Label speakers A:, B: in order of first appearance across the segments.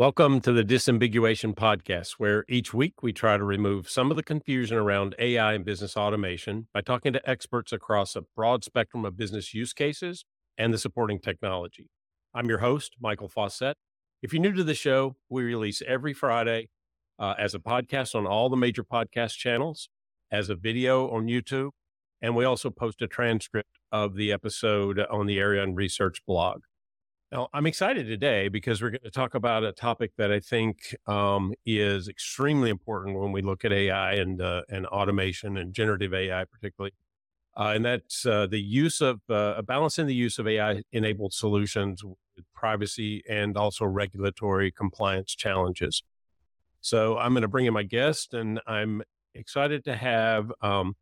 A: Welcome to the Disambiguation Podcast, where each week we try to remove some of the confusion around AI and business automation by talking to experts across a broad spectrum of business use cases and the supporting technology. I'm your host, Michael Fauscette. If you're new to the show, we release every Friday uh, as a podcast on all the major podcast channels, as a video on YouTube, and we also post a transcript of the episode on the Arion Research blog. Now, I'm excited today because we're going to talk about a topic that I think um, is extremely important when we look at AI and uh, and automation and generative AI, particularly, uh, and that's uh, the use of uh, balancing the use of AI-enabled solutions with privacy and also regulatory compliance challenges. So, I'm going to bring in my guest, and I'm excited to have um,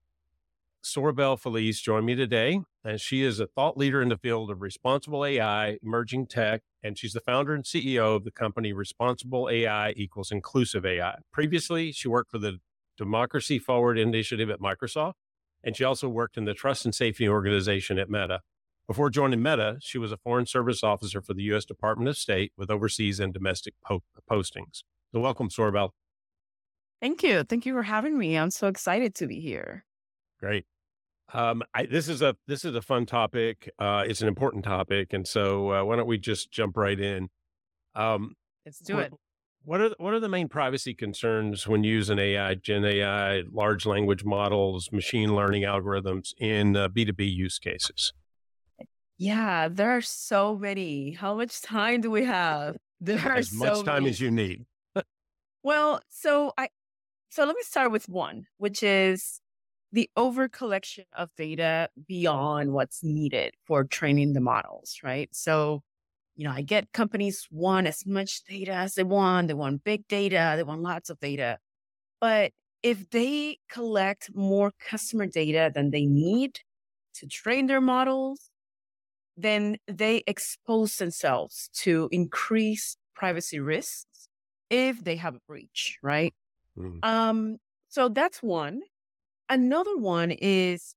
A: Soribel Feliz join me today. And she is a thought leader in the field of responsible AI, emerging tech, and she's the founder and CEO of the company Responsible AI Equals Inclusive AI. Previously, she worked for the Democracy Forward Initiative at Microsoft, and she also worked in the Trust and Safety Organization at Meta. Before joining Meta, she was a Foreign Service Officer for the U.S. Department of State with overseas and domestic po- postings. So, welcome, Soribel.
B: Thank you. Thank you for having me. I'm so excited to be here.
A: Great. Um, I, this is a this is a fun topic. Uh, it's an important topic, and so uh, why don't we just jump right in?
B: Um, Let's do what, it.
A: What are what are the main privacy concerns when using AI, Gen AI, large language models, machine learning algorithms in B two B use cases?
B: Yeah, there are so many. How much time do we have? There are
A: as much
B: so
A: time
B: many.
A: as you need.
B: well, so I so let me start with one, which is the over collection of data beyond what's needed for training the models, right? So, you know, I get companies want as much data as they want. They want big data. They want lots of data. But if they collect more customer data than they need to train their models, then they expose themselves to increased privacy risks if they have a breach, right? Mm. Um, so that's one. Another one is,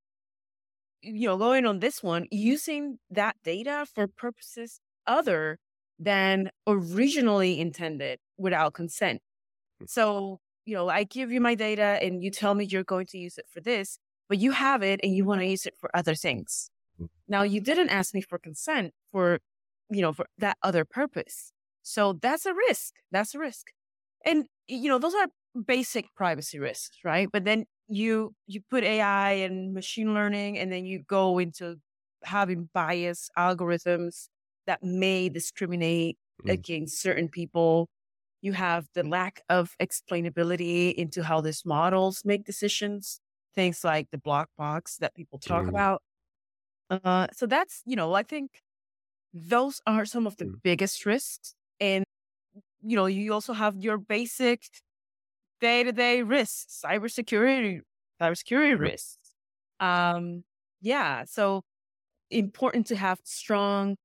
B: you know, going on this one, using that data for purposes other than originally intended without consent. Hmm. So, you know, I give you my data and you tell me you're going to use it for this, but you have it and you want to use it for other things. Hmm. Now, you didn't ask me for consent for, you know, for that other purpose. So that's a risk. That's a risk. And, you know, those are basic privacy risks, right? But then you you put AI and machine learning, and then you go into having bias algorithms that may discriminate mm. against certain people. You have the lack of explainability into how these models make decisions, things like the black box that people talk mm. about. Uh, so that's, you know, I think those are some of the mm. biggest risks. And, you know, you also have your basic day to day risks, cybersecurity, cybersecurity risks. Um, yeah, so important to have strong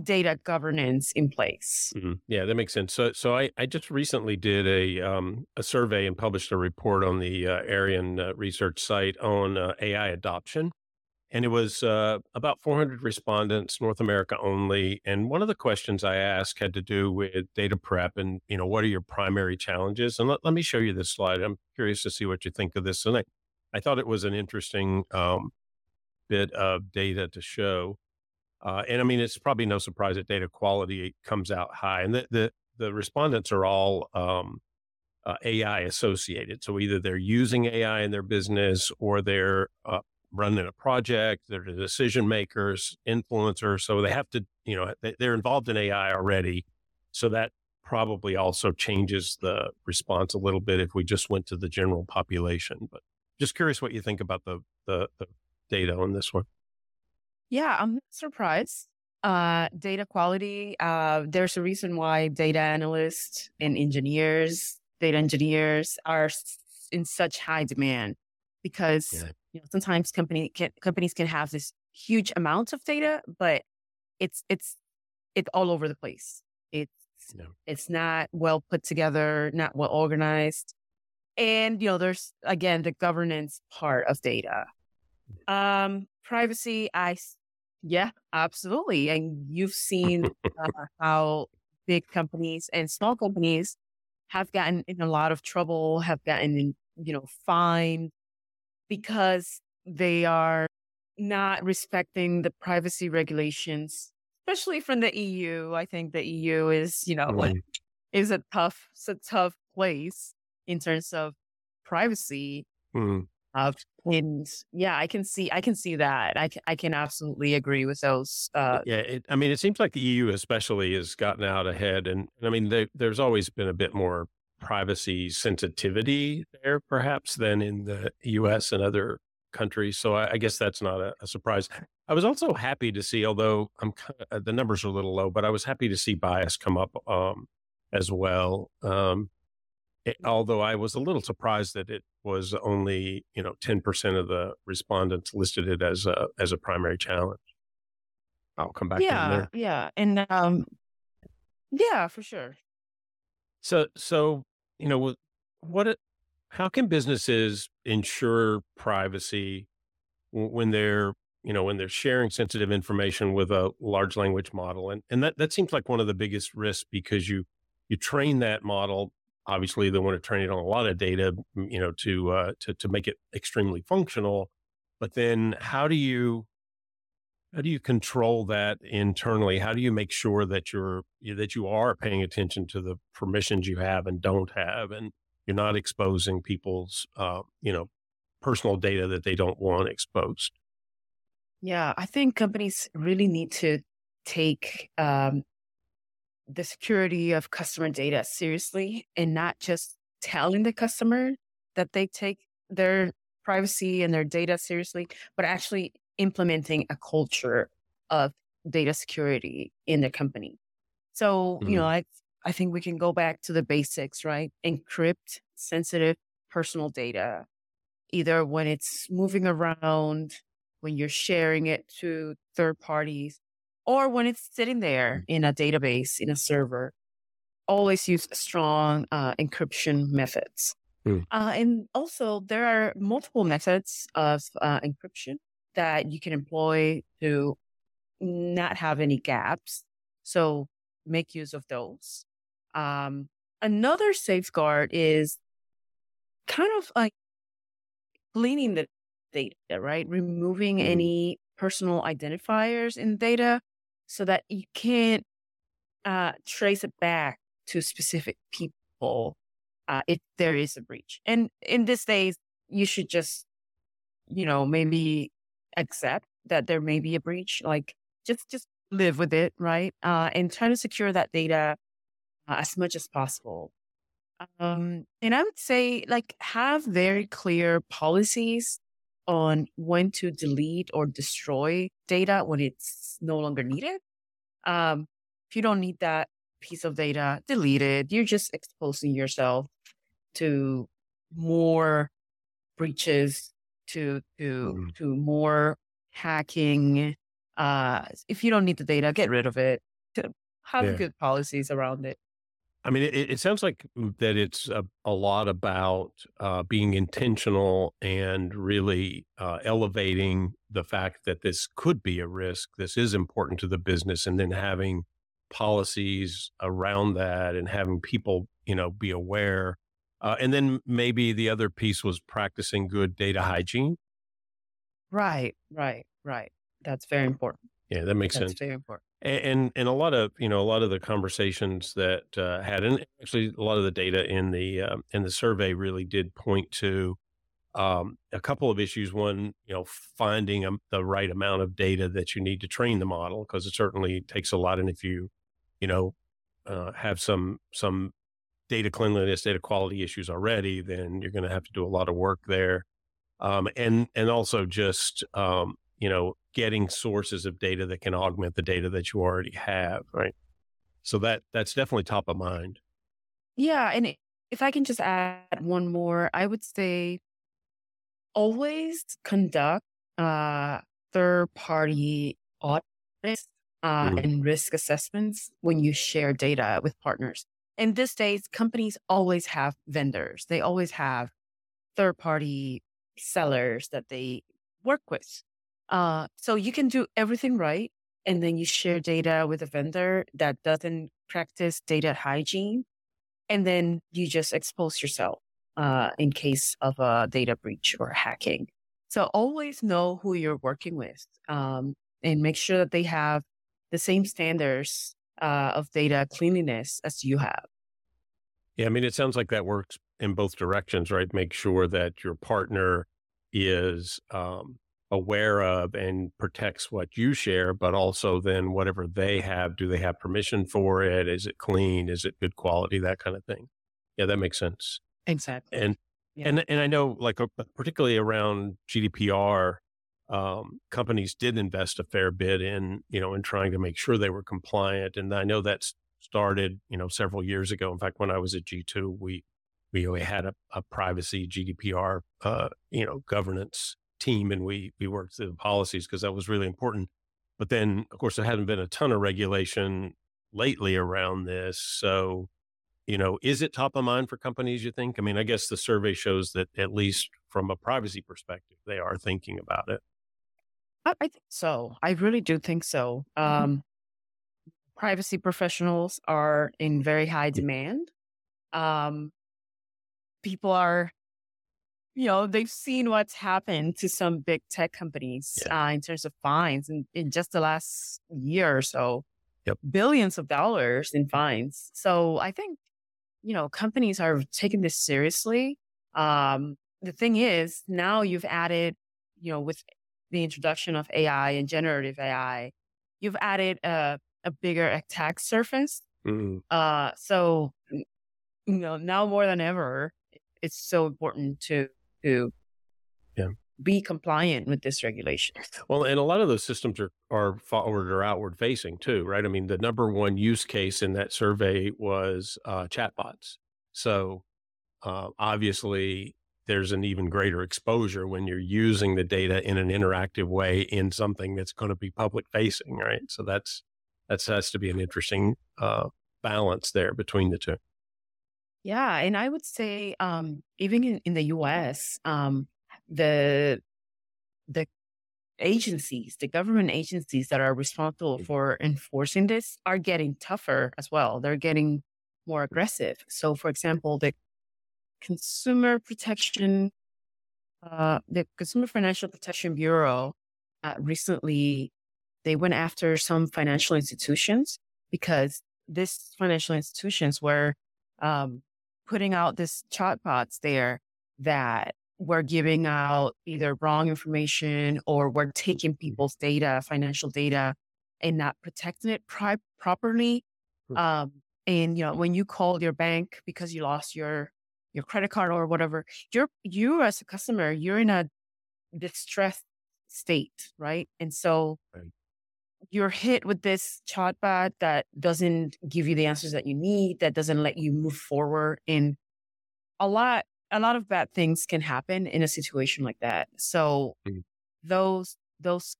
B: data governance in place.
A: Mm-hmm. Yeah, that makes sense. So, so I, I just recently did a um, a survey and published a report on the uh, Arion uh, research site on uh, AI adoption, and it was uh, about 400 respondents, North America only. And one of the questions I asked had to do with data prep and, you know, what are your primary challenges? And let, let me show you this slide. I'm curious to see what you think of this. And I, I thought it was an interesting um, bit of data to show. Uh, and I mean, it's probably no surprise that data quality comes out high. And the, the, the respondents are all um, uh, AI associated. So either they're using AI in their business or they're uh, running a project, they're the decision makers, influencers. So they have to, you know, they're involved in AI already. So that probably also changes the response a little bit if we just went to the general population. But just curious what you think about the, the, the data on this one.
B: Yeah, I'm surprised. Uh, data quality. Uh, there's a reason why data analysts and engineers, data engineers are in such high demand because yeah you know, sometimes company can, companies can have this huge amount of data, but it's, it's, it's all over the place. It's, yeah. it's not well put together, not well organized. And, you know, there's again, the governance part of data. Um, privacy, I, yeah, absolutely. And you've seen uh, how big companies and small companies have gotten in a lot of trouble, have gotten in, you know, fined because they are not respecting the privacy regulations, especially from the EU. I think the EU is, you know, mm. is a tough, it's a tough place in terms of privacy. Mm. Of and yeah, I can see, I can see that. I can, I can absolutely agree with those.
A: Uh, yeah, it, I mean, it seems like the EU especially has gotten out ahead, and I mean, they, there's always been a bit more privacy sensitivity there, perhaps, than in the U.S. and other countries. So I, I guess that's not a, a, surprise. I was also happy to see, although I'm kind of, uh, the numbers are a little low, but I was happy to see bias come up um, as well. Um, it, although I was a little surprised that it was only you know 10% of the respondents listed it as a as a primary challenge. I'll come back.
B: Yeah, yeah, and um, yeah, for sure.
A: So so you know what how can businesses ensure privacy when they're you know when they're sharing sensitive information with a large language model? And and that that seems like one of the biggest risks because you you train that model obviously they want to train it on a lot of data you know to uh, to to make it extremely functional. But then how do you how do you control that internally? How do you make sure that you're that you are paying attention to the permissions you have and don't have and you're not exposing people's uh, you know personal data that they don't want exposed?
B: Yeah i think companies really need to take um, the security of customer data seriously and not just telling the customer that they take their privacy and their data seriously, but actually implementing a culture of data security in the company. So, mm-hmm. you know, I I think we can go back to the basics, right? Encrypt sensitive personal data, either when it's moving around, when you're sharing it to third parties, or when it's sitting there in a database, in a server, always use strong uh, encryption methods. Mm. Uh, and also, there are multiple methods of uh, encryption that you can employ to not have any gaps. So make use of those. Um, another safeguard is kind of like cleaning the data, right? Removing mm. any personal identifiers in data so that you can't uh, trace it back to specific people uh, if there is a breach. And in this days, you should just, you know, maybe accept that there may be a breach. Like just just live with it, right? Uh, and try to secure that data uh, as much as possible. Um, and I would say, like, have very clear policies on when to delete or destroy data when it's no longer needed. Um, if you don't need that piece of data, delete it. You're just exposing yourself to more breaches, to to mm. to more hacking. Uh, if you don't need the data, get rid of it. Have yeah. good policies around it.
A: I mean, it, it sounds like that it's a, a lot about uh, being intentional and really uh, elevating the fact that this could be a risk. This is important to the business, and then having policies around that and having people, you know, be aware. Uh, and then maybe the other piece was practicing good data hygiene.
B: Right, right, right. That's very important.
A: Yeah, that makes
B: That's
A: sense.
B: Very important
A: and and a lot of you know a lot of the conversations that uh, had and actually a lot of the data in the uh, in the survey really did point to um, a couple of issues one you know finding a, the right amount of data that you need to train the model because it certainly takes a lot and if you you know uh, have some some data cleanliness data quality issues already then you're going to have to do a lot of work there um, and and also just um, you know, getting sources of data that can augment the data that you already have, right? So that that's definitely top of mind.
B: Yeah, and if I can just add one more, I would say always conduct uh, third party audits uh, mm. and risk assessments when you share data with partners. In these days, companies always have vendors. They always have third party sellers that they work with. Uh, so you can do everything right and then you share data with a vendor that doesn't practice data hygiene, and then you just expose yourself uh, in case of a data breach or hacking. So always know who you're working with um, and make sure that they have the same standards uh, of data cleanliness as you have.
A: Yeah, I mean, it sounds like that works in both directions, right? Make sure that your partner is um, aware of and protects what you share, but also then whatever they have, do they have permission for it? Is it clean? Is it good quality? That kind of thing. Yeah, that makes sense.
B: Exactly.
A: And yeah. and and I know, like particularly around GDPR, um, companies did invest a fair bit in you know in trying to make sure they were compliant. And I know that's started you know several years ago. In fact, when I was at G two, we we had a, a privacy GDPR uh, you know governance team, and we we worked through the policies because that was really important. But then, of course, there hadn't been a ton of regulation lately around this, so you know, is it top of mind for companies, you think? I mean, I guess the survey shows that at least from a privacy perspective, they are thinking about it.
B: I, I think so. I really do think so. Mm-hmm. Um, privacy professionals are in very high demand. Um, people are, you know, they've seen what's happened to some big tech companies yeah. uh, in terms of fines in, in just the last year or so. Yep. Billions of dollars in fines. So I think you know, companies are taking this seriously. Um, the thing is, now you've added, you know, with the introduction of AI and generative AI, you've added a, a bigger attack surface. Mm-hmm. Uh, so, you know, now more than ever, it's so important to to yeah be compliant with this regulation.
A: Well, and a lot of those systems are, are forward or outward facing too, right? I mean, the number one use case in that survey was uh, chatbots. So uh, obviously, there's an even greater exposure when you're using the data in an interactive way in something that's going to be public facing, right? So that's that has to be an interesting uh, balance there between the two.
B: Yeah, and I would say um, even in, in the U.S. Um, the the agencies, the government agencies that are responsible mm. for enforcing this are getting tougher as well. They're getting more aggressive. So, for example, the Consumer Protection, uh, the Consumer Financial Protection Bureau uh, recently they went after some financial institutions because these financial institutions were um, putting out this chatbots there that we're giving out either wrong information or we're taking people's data, financial data, and not protecting it pri- properly. Um, and you know, when you call your bank because you lost your your credit card or whatever, you're you as a customer, you're in a distressed state, right? And so right. you're hit with this chatbot that doesn't give you the answers that you need, that doesn't let you move forward. And a lot a lot of bad things can happen in a situation like that. So mm. those those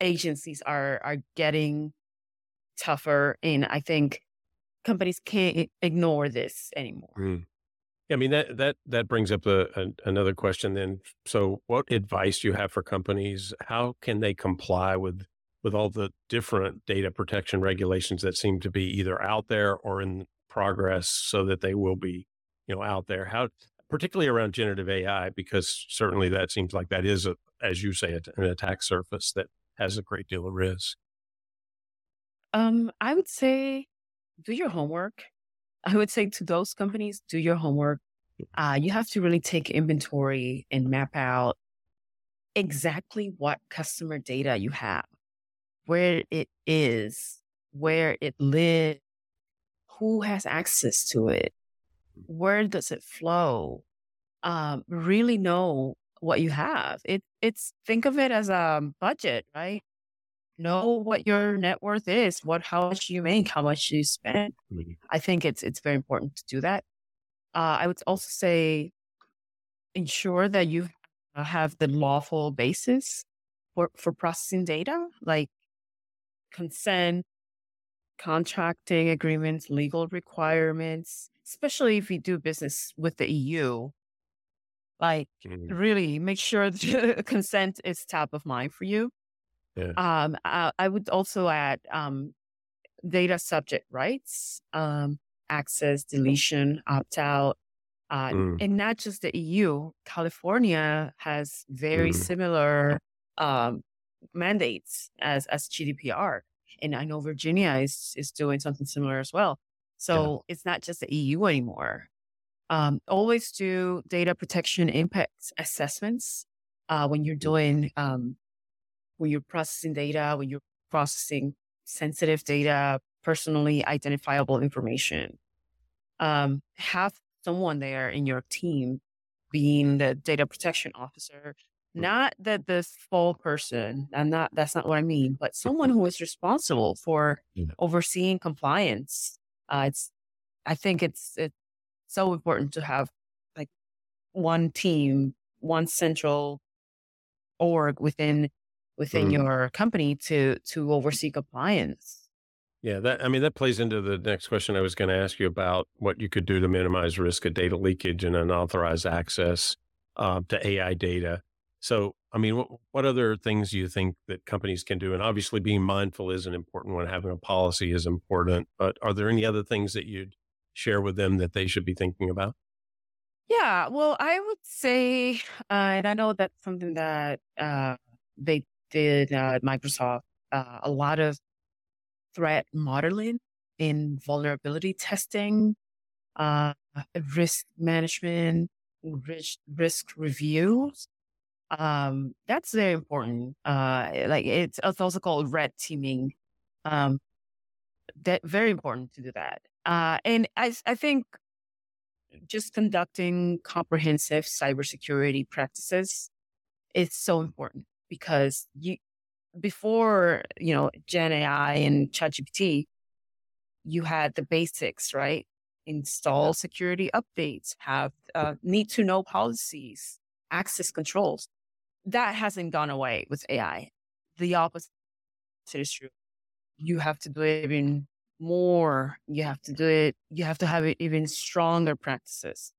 B: agencies are are getting tougher and I think companies can't ignore this anymore. Mm.
A: I mean that that that brings up a, a, another question then. So what advice do you have for companies? How can they comply with with all the different data protection regulations that seem to be either out there or in progress so that they will be, you know, out there? How particularly around generative AI, because certainly that seems like that is, a, as you say, an attack surface that has a great deal of risk.
B: Um, I would say do your homework. I would say to those companies, do your homework. Uh, you have to really take inventory and map out exactly what customer data you have, where it is, where it lives, who has access to it, where does it flow? Um, really know what you have. It it's think of it as a budget, right? Know what your net worth is, what how much you make, how much you spend. Mm-hmm. I think it's it's very important to do that. Uh, I would also say ensure that you have the lawful basis for for processing data, like consent, contracting agreements, legal requirements, especially if you do business with the EU, like mm. really make sure the consent is top of mind for you. Yeah. Um, I, I, would also add um, data subject rights, um, access, deletion, opt out, uh, mm. and not just the EU. California has very mm. similar um, mandates as as GDPR, and I know Virginia is is doing something similar as well. So yeah. it's not just the EU anymore. Um, always do data protection impact assessments uh, when you're mm. doing um, when you're processing data, when you're processing sensitive data, personally identifiable information. Um, have someone there in your team being the data protection officer, mm. not that the full person, and not that's not what I mean, but someone who is responsible for overseeing compliance. Uh, it's I think it's it's so important to have like one team, one central org within within mm. your company to to oversee compliance.
A: Yeah, that I mean that plays into the next question I was going to ask you about what you could do to minimize risk of data leakage and unauthorized access uh, to AI data. So, I mean, what, what other things do you think that companies can do? And obviously, being mindful is an important one. Having a policy is important. But are there any other things that you'd share with them that they should be thinking about?
B: Yeah, well, I would say, uh, and I know that's something that uh, they did uh, Microsoft, uh, a lot of threat modeling in vulnerability testing, uh, risk management, risk, risk reviews. Um, that's very important. Uh, like it's, it's also called red teaming. Um, that very important to do that. Uh, and I, I think just conducting comprehensive cybersecurity practices is so important because you before, you know, Gen AI and ChatGPT, you had the basics, right? Install security updates, have uh, need to know policies, access controls. That hasn't gone away with AI. The opposite is true. You have to do it even more. You have to do it. You have to have it even stronger practices.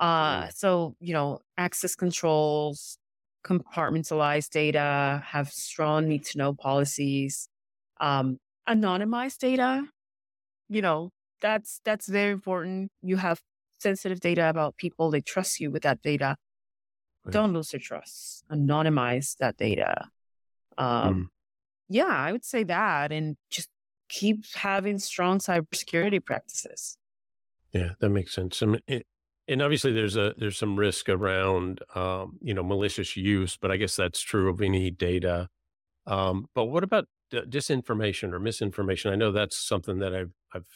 B: Uh, so, you know, access controls, compartmentalize data, have strong need to know policies, um, anonymize data. You know, that's that's very important. You have sensitive data about people, they trust you with that data. Right. Don't lose their trust. Anonymize that data. Um, mm. Yeah, I would say that and just keep having strong cybersecurity practices.
A: Yeah, that makes sense. I mean, it, and obviously there's a there's some risk around um, you know malicious use, but I guess that's true of any data. Um, but what about disinformation or misinformation? I know that's something that I've I've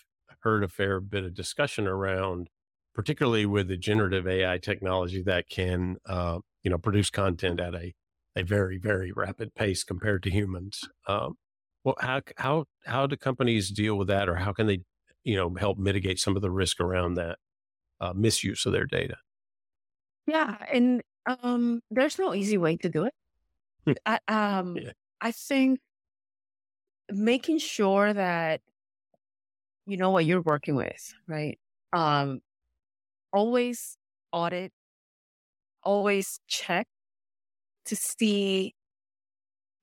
A: heard a fair bit of discussion around, particularly with the generative AI technology that can uh, you know produce content at a a very very rapid pace compared to humans. Um, well, how how how do companies deal with that, or how can they you know help mitigate some of the risk around that? Uh, misuse of their data.
B: Yeah, and um, there's no easy way to do it. Hmm. I, um, yeah. I think making sure that you know what you're working with, right? Um, always audit, always check to see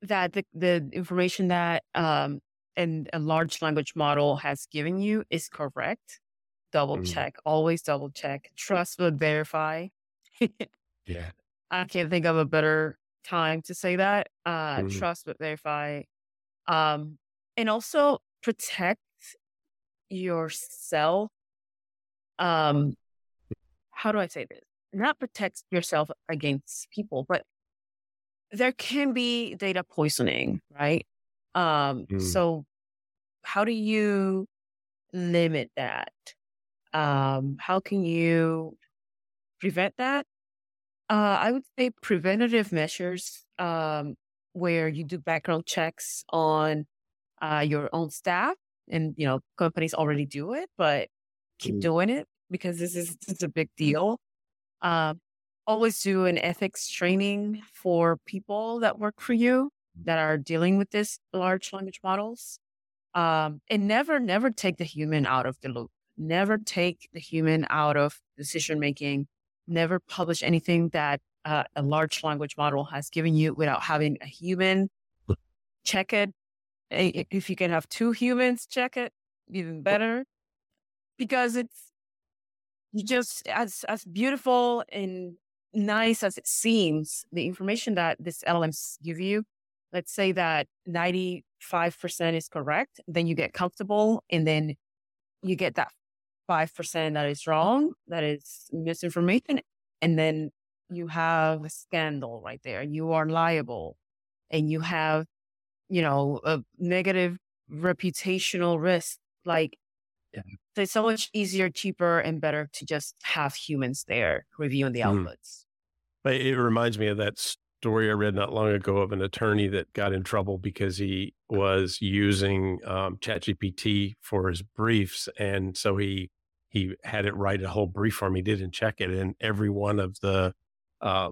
B: that the, the information that um, and a large language model has given you is correct double mm. check, always double check, trust but verify.
A: yeah.
B: I can't think of a better time to say that. Uh, mm. Trust but verify. Um, and also protect yourself. Um, how do I say this? Not protect yourself against people, but there can be data poisoning, right? Um, mm. so how do you limit that? Um, how can you prevent that? Uh, I would say preventative measures um, where you do background checks on uh, your own staff, and you know companies already do it, but keep mm. doing it because this is, this is a big deal. Um, always do an ethics training for people that work for you that are dealing with this large language models. Um, and never, never take the human out of the loop never take the human out of decision making, never publish anything that uh, a large language model has given you without having a human check it. If you can have two humans check it, even better. Because it's just as as beautiful and nice as it seems, the information that this LLMs give you, let's say that 95% is correct, then you get comfortable and then you get that 5% that is wrong, that is misinformation. And then you have a scandal right there. You are liable and you have, you know, a negative reputational risk. Like, yeah. so it's so much easier, cheaper, and better to just have humans there reviewing the mm. outputs.
A: But it reminds me of that story I read not long ago of an attorney that got in trouble because he was using um, ChatGPT for his briefs, and so he he had it write a whole brief for him. He didn't check it, and every one of the uh,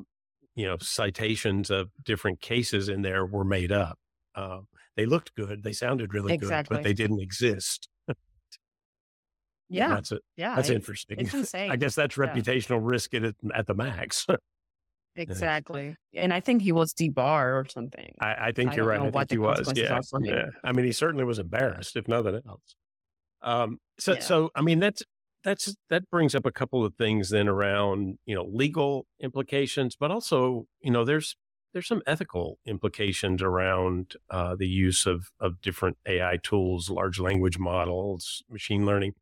A: you know citations of different cases in there were made up. Uh, they looked good, they sounded really exactly. good, but they didn't exist.
B: yeah,
A: that's it.
B: Yeah,
A: that's interesting.
B: It's insane.
A: I guess that's reputational yeah. risk at at the max.
B: Exactly. And I think he was debarred or something.
A: I, I think I you're right. I think he was. Yeah. yeah. I mean, he certainly was embarrassed, if nothing else. Um, so, yeah. so, I mean, that's, that's, that brings up a couple of things then around, you know, legal implications, but also, you know, there's, there's some ethical implications around uh, the use of, of different AI tools, large language models, machine learning.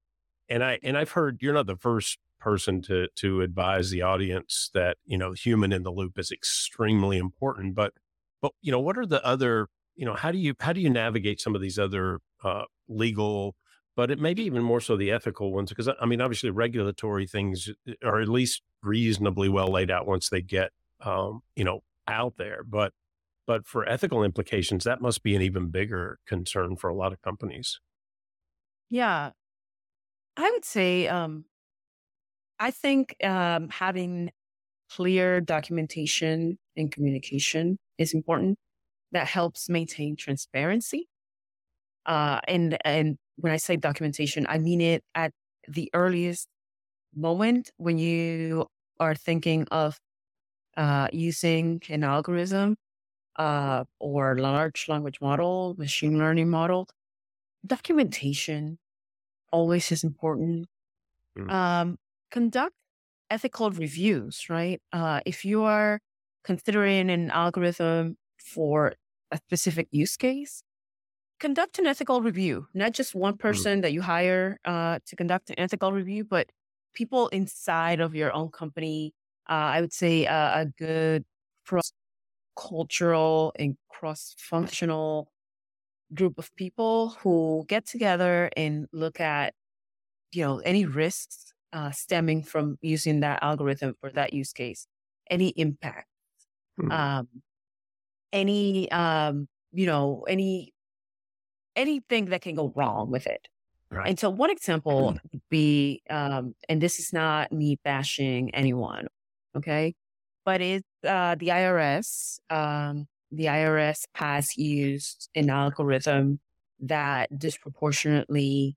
A: And I, and I've heard you're not the first person to to advise the audience that you know human in the loop is extremely important but but you know what are the other you know how do you how do you navigate some of these other uh, legal but it maybe even more so the ethical ones? Because i mean obviously regulatory things uh, are at least reasonably well laid out once they get um, you know out there but but for ethical implications that must be an even bigger concern for a lot of companies.
B: Yeah. I would say um I think um, having clear documentation and communication is important. That helps maintain transparency. Uh, and and when I say documentation, I mean it at the earliest moment when you are thinking of uh, using an algorithm uh, or large language model, machine learning model. Documentation always is important. Mm. Um, conduct ethical reviews, right? Uh, if you are considering an algorithm for a specific use case, conduct an ethical review, not just one mm. person mm. that you hire uh, to conduct an ethical review, but people inside of your own company. Uh, I would say a good cross cultural and cross functional group of people who get together and look at you know any risks uh, stemming from using that algorithm for that use case, any impact, mm-hmm. um, any, um, you know, any, anything that can go wrong with it. Right. And so one example mm-hmm. would be, um, and this is not me bashing anyone, okay, but it's uh, the IRS. Um, the IRS has used an algorithm that disproportionately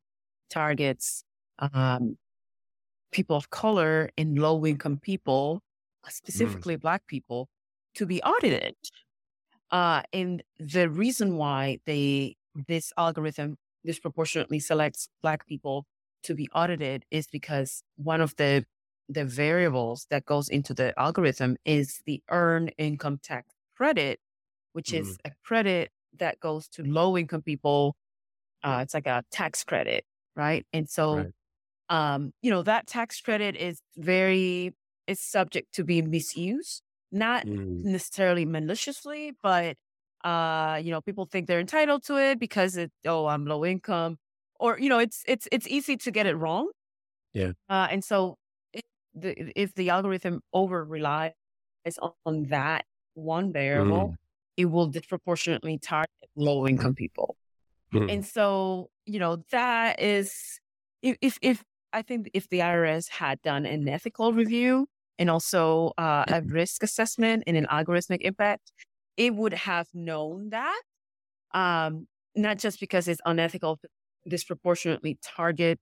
B: targets um, people of color and low income people, mm. specifically mm. Black people, to be audited. Uh, and the reason why they this algorithm disproportionately selects Black people to be audited is because one of the the variables that goes into the algorithm is the earned income tax credit, which mm. is a credit that goes to low income people. Uh, it's like a tax credit, right? And so right um, you know, that tax credit is very, is subject to being misused, not mm. necessarily maliciously, but, uh, you know, people think they're entitled to it because it, oh, I'm low income or, you know, it's, it's, it's easy to get it wrong.
A: Yeah.
B: Uh, and so if the, if the algorithm over relies on that one variable, mm. it will disproportionately target low income people. Mm. And so, you know, that is, if, if, I think if the IRS had done an ethical review and also uh, a risk assessment and an algorithmic impact, it would have known that. Um, not just because it's unethical to disproportionately target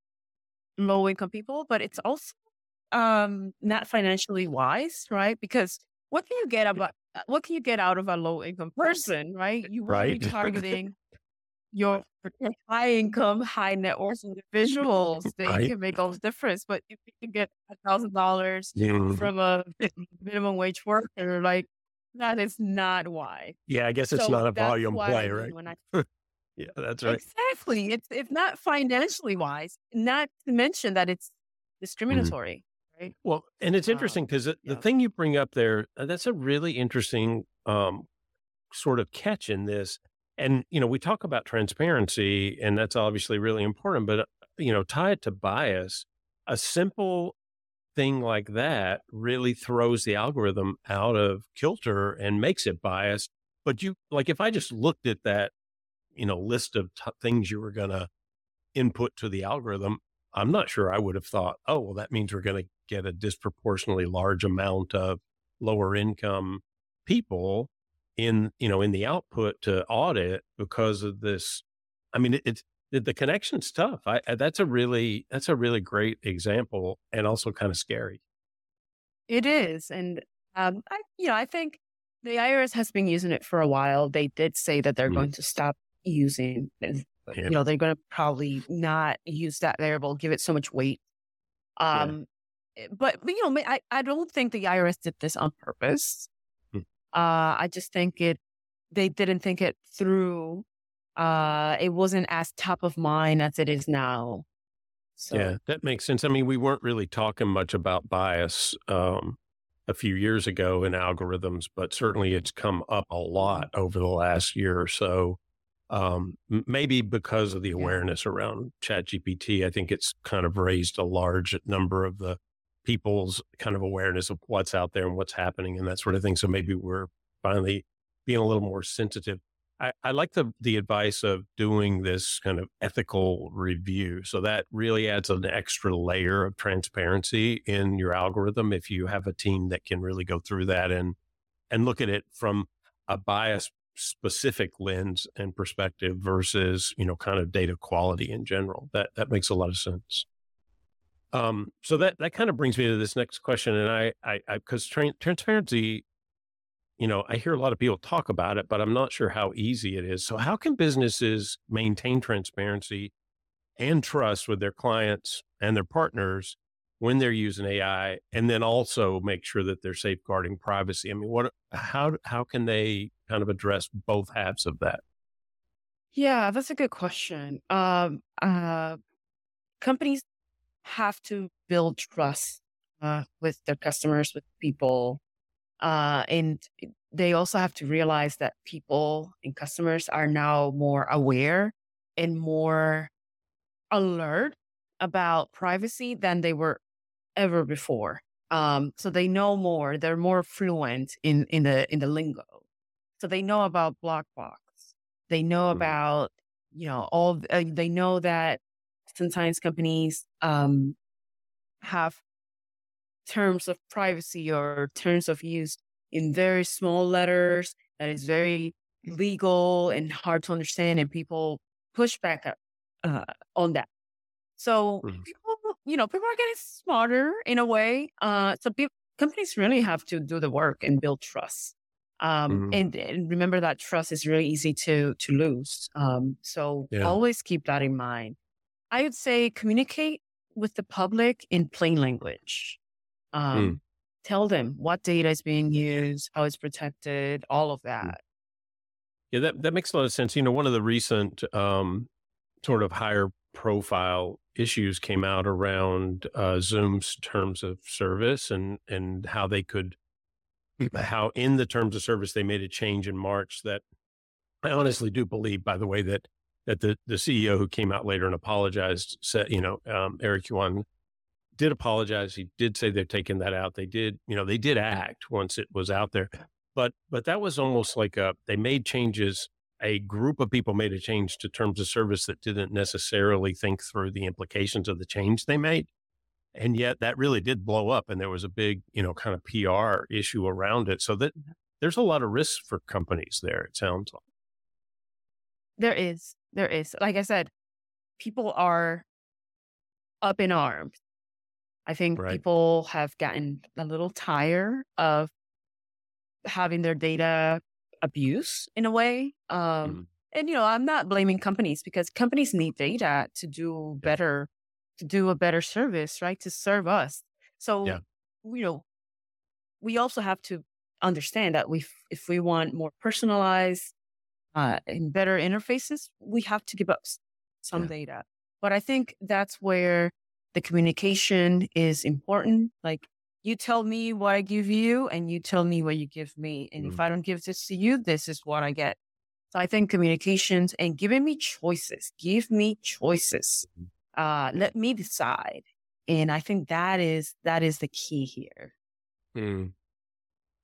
B: low income people, but it's also um, not financially wise, right? Because what can you get about uh, what can you get out of a low income person, right? You
A: Right.
B: be targeting your high income, high net worth individuals. They
A: Right.
B: can make all the difference. But if you can get a thousand dollars from a minimum wage worker, like that is not why.
A: Yeah, I guess it's
B: So
A: not a volume
B: what I
A: play,
B: mean
A: right?
B: I
A: Yeah, that's right.
B: exactly. It's it's not financially wise. Not to mention that it's discriminatory, right?
A: Well, and it's
B: Um,
A: interesting because the, the
B: yeah.
A: thing you bring up there, uh, that's a really interesting um, sort of catch in this. And, you know, we talk about transparency, and that's obviously really important, but, uh, you know, tie it to bias. A simple thing like that really throws the algorithm out of kilter and makes it biased. But you, like, if I just looked at that, you know, list of t- things you were going to input to the algorithm, I'm not sure I would have thought, oh, well, that means we're going to get a disproportionately large amount of lower income people in, you know, in the output to audit because of this. I mean, it, it's the, the connection's tough. I, I that's a really that's a really great example and also kind of scary.
B: It is, and um, I you know I think the IRS has been using it for a while. They did say that they're
A: Mm.
B: going to stop using. it.
A: Yeah.
B: You know, they're going to probably not use that variable, give it so much weight. Um, eh, but, but you know, I I don't think the IRS did this on purpose. Uh, I just think it they didn't think it through. Uh, it wasn't as top of mind as it is now. So
A: Yeah, that makes sense. I mean, we weren't really talking much about bias um, a few years ago in algorithms, but certainly it's come up a lot over the last year or so. Um, maybe because of the
B: Yeah.
A: awareness around ChatGPT, I think it's kind of raised a large number of the people's kind of awareness of what's out there and what's happening and that sort of thing. So maybe we're finally being a little more sensitive. I, I like the the advice of doing this kind of ethical review. So that really adds an extra layer of transparency in your algorithm if you have a team that can really go through that and and look at it from a bias specific lens and perspective versus, you know, kind of data quality in general. That that makes a lot of sense. Um, so that that kind of brings me to this next question, and I, I, because tran transparency, you know, I hear a lot of people talk about it, but I'm not sure how easy it is. So, how can businesses maintain transparency and trust with their clients and their partners when they're using AI, and then also make sure that they're safeguarding privacy? I mean, what, how, how can they kind of address both halves of that?
B: Yeah, that's a good question. Um, uh, companies have to build trust uh, with their customers, with people, uh, and they also have to realize that people and customers are now more aware and more alert about privacy than they were ever before. Um, so they know more; they're more fluent in in the in the lingo. So they know about black box. They know
A: Mhm.
B: about you know all. Uh, they know that sometimes companies um, have terms of privacy or terms of use in very small letters that is very legal and hard to understand, and people push back up, uh, on that. So
A: Mhm.
B: people, you know, people are getting smarter in a way. Uh, so peop companies really have to do the work and build trust. Um,
A: Mhm.
B: and, and remember that trust is really easy to to lose. Um, so
A: Yeah.
B: always keep that in mind. I would say communicate with the public in plain language. Um, Tell them what data is being used, how it's protected, all of that.
A: Yeah, that, that makes a lot of sense. You know, one of the recent um, sort of higher profile issues came out around uh, Zoom's terms of service and and how they could how in the terms of service they made a change in March that I honestly do believe, by the way, that that the the CEO who came out later and apologized said, you know, um, Eric Yuan did apologize. He did say they're taking that out. They did, you know, they did act once it was out there, but but that was almost like a they made changes. A group of people made a change to terms of service that didn't necessarily think through the implications of the change they made. And yet that really did blow up and there was a big, you know, kind of PR issue around it. So that there's a lot of risks for companies there, it sounds like.
B: There is, there is. Like I said, people are up in arms. I think
A: Right.
B: people have gotten a little tired of having their data abuse in a way. Um, mm-hmm. And, you know, I'm not blaming companies because companies need data to do better, to do a better service, right? To serve us. So, yeah. you know, we also have to understand that we, if we want more personalized uh, and better interfaces, we have to give up some yeah. data. But I think that's where the communication is important. Like you tell me what I give you and you tell me what you give me. And mm. if I don't give this to you, this is what I get. So I think communications and giving me choices, give me choices. Mm-hmm. Uh, let me decide. And I think that is, that is the key here.
A: Mm.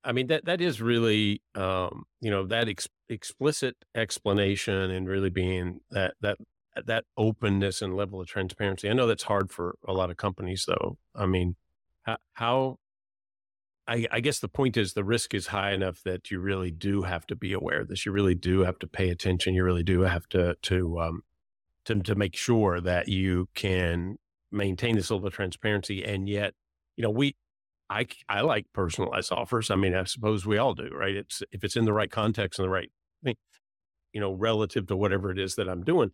A: I mean, that, that is really, um, you know, that ex- explicit explanation and really being that, that, that openness and level of transparency. I know that's hard for a lot of companies though. I mean, how, I, I, guess the point is the risk is high enough that you really do have to be aware of this. You really do have to pay attention. You really do have to to um, to to make sure that you can maintain this level of transparency. And yet, you know, we I I like personalized offers. I mean, I suppose we all do, right? It's if it's in the right context and the right thing, you know, relative to whatever it is that I'm doing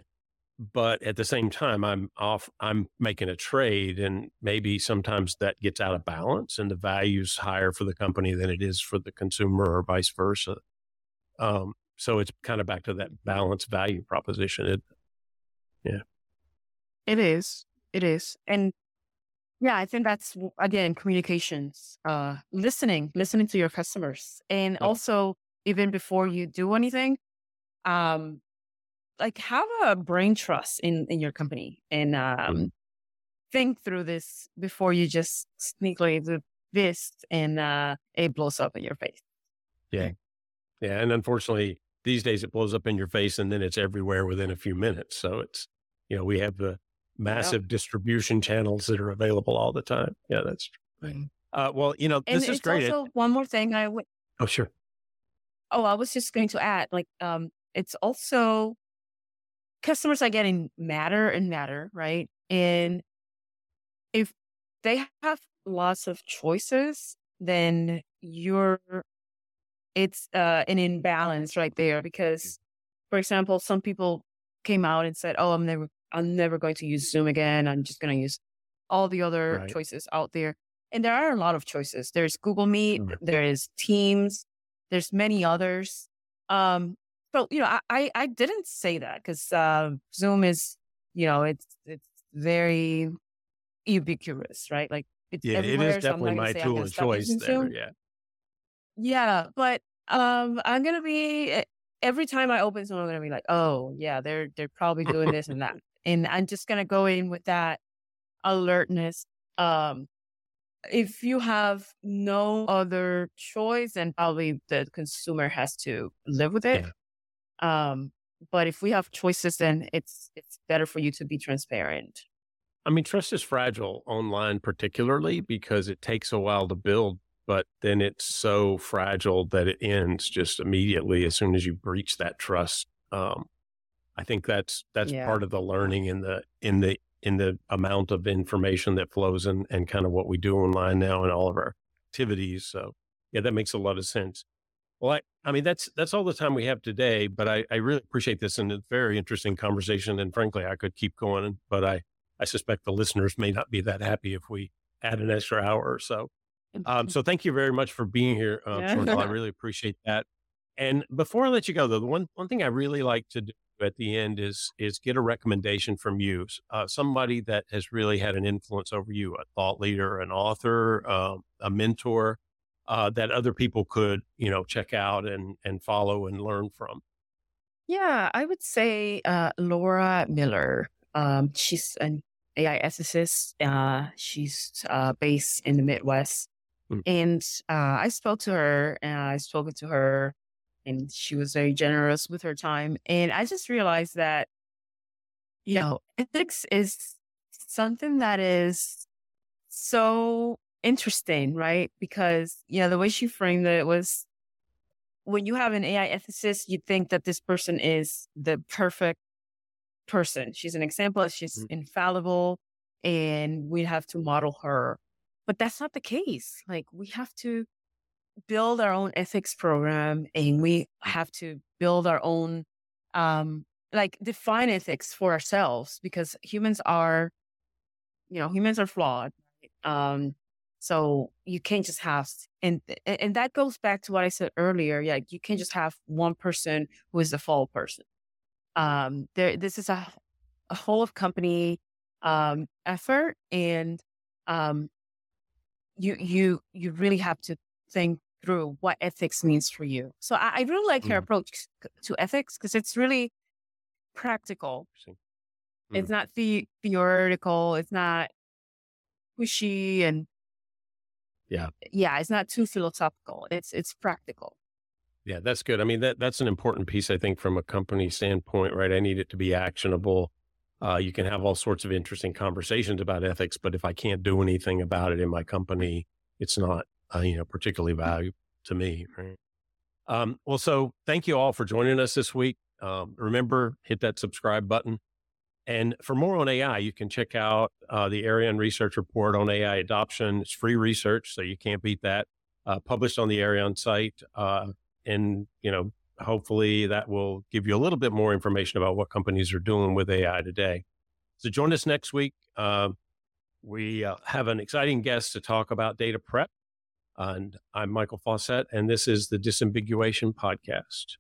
A: but at the same time i'm off i'm making a trade and maybe sometimes that gets out of balance and the value's higher for the company than it is for the consumer or vice versa um, so it's kind of back to that balance value proposition it, yeah
B: it is it is and yeah i think that's again communications uh listening listening to your customers and also even before you do anything um like have a brain trust in in your company and mm-hmm. um, think through this before you just sneakily do this and uh, it blows up in your face.
A: Yeah, yeah, and unfortunately these days it blows up in your face and then it's everywhere within a few minutes. So it's you know we have the massive yep. distribution channels that are available all the time. Yeah, that's true. Mm-hmm. Uh, well, you know, this
B: and
A: is great.
B: Also, one more thing I would.
A: Oh, sure.
B: Oh, I was just going to add, like, um, it's also customers are getting madder and madder, right? And if they have lots of choices, then you're it's uh, an imbalance right there because for example, some people came out and said, "Oh, I'm never I'm never going to use Zoom again. I'm just going to use all the other right. choices out there." And there are a lot of choices. There's Google Meet, there is Teams, there's many others. Um, so you know, I I, I didn't say that because uh, Zoom is you know it's it's very ubiquitous, right? Like it's
A: yeah, it is definitely my tool of choice there. Yeah,
B: yeah, but um, I'm gonna be eh, every time I open Zoom, I'm gonna be like, oh yeah, they're they're probably doing this and that, and I'm just gonna go in with that alertness. Um, if you have no other choice, then probably the consumer has to live with it. Yeah. Um, but if we have choices, then it's it's better for you to be transparent.
A: I mean, trust is fragile online, particularly because it takes a while to build, but then it's so fragile that it ends just immediately as soon as you breach that trust. Um, I think that's that's yeah. part of the learning in the in the in the amount of information that flows and and kind of what we do online now in all of our activities. So yeah, that makes a lot of sense. Well, I, I mean, that's that's all the time we have today, but I, I really appreciate this and it's a very interesting conversation. And frankly, I could keep going, but I, I suspect the listeners may not be that happy if we add an extra hour or so. Um, so thank you very much for being here, uh, yeah. I really appreciate that. And before I let you go, though, the one one thing I really like to do at the end is is get a recommendation from you, uh, somebody that has really had an influence over you, a thought leader, an author, uh, a mentor, uh, that other people could, you know, check out and and follow and learn from?
B: Yeah, I would say uh, Laura Miller. Um, she's an AI ethicist. Uh, she's uh, based in the Midwest, mm. and uh, I spoke to her. and I spoke to her, and she was very generous with her time. And I just realized that, you know, ethics is something that is so interesting, right? Because, you know, the way she framed it was when you have an AI ethicist, you think that this person is the perfect person. She's an example, she's mm-hmm. infallible, and we have to model her. But that's not the case. Like, we have to build our own ethics program and we have to build our own um like define ethics for ourselves because humans are you know humans are flawed um so you can't just have and and that goes back to what i said earlier yeah you can't just have one person who is the fall person. Um there this is a, a whole of company um effort and um you you you really have to think through what ethics means for you. So I, I really like your
A: Mm.
B: approach to ethics because it's really practical.
A: Mm.
B: It's not the theoretical. It's not pushy and
A: Yeah.
B: yeah. It's not too philosophical. It's it's practical.
A: Yeah, that's good. I mean, that that's an important piece, I think, from a company standpoint, right? I need it to be actionable. Uh, you can have all sorts of interesting conversations about ethics, but if I can't do anything about it in my company, it's not, uh, you know, particularly valuable to me, right? Um, well, so thank you all for joining us this week. Um, remember, hit that subscribe button. And for more on AI, you can check out uh, the Arion Research Report on AI adoption. It's free research, so you can't beat that. Uh, published on the Arion site. Uh, and you know hopefully that will give you a little bit more information about what companies are doing with ai today so join us next week uh, we uh, have an exciting guest to talk about data prep and i'm michael fauscette and this is the disambiguation podcast